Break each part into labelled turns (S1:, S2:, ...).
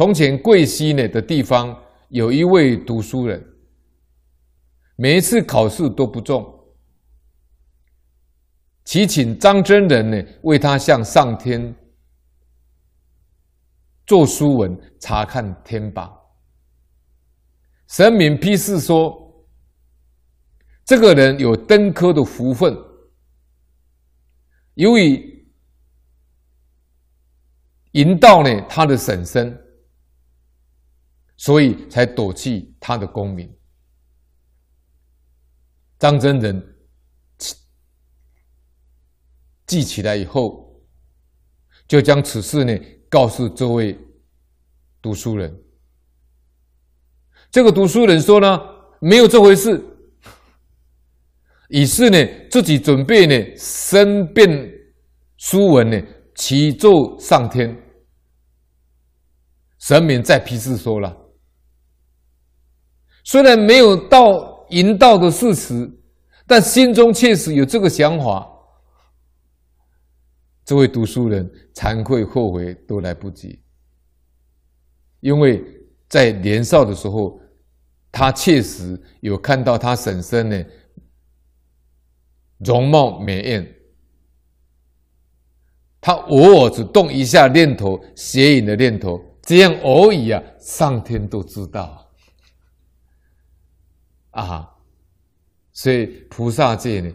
S1: 从前贵溪呢的地方有一位读书人，每一次考试都不中，祈请张真人呢为他向上天做书文，查看天榜。神明批示说，这个人有登科的福分，由于引导呢他的婶婶，所以才躲去他的功名。张真人记起来以后，就将此事呢告诉这位读书人。这个读书人说呢，没有这回事。于是呢，自己准备呢，申辩书文呢，祈奏上天。神明再批示说了，虽然没有到引导的事实，但心中确实有这个想法。这位读书人惭愧后悔都来不及，因为。在年少的时候，他确实有看到他婶婶呢，容貌美艳。他偶尔只动一下念头，邪淫的念头，这样而已啊，上天都知道啊。所以菩萨界呢，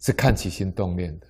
S1: 是看起心动念的。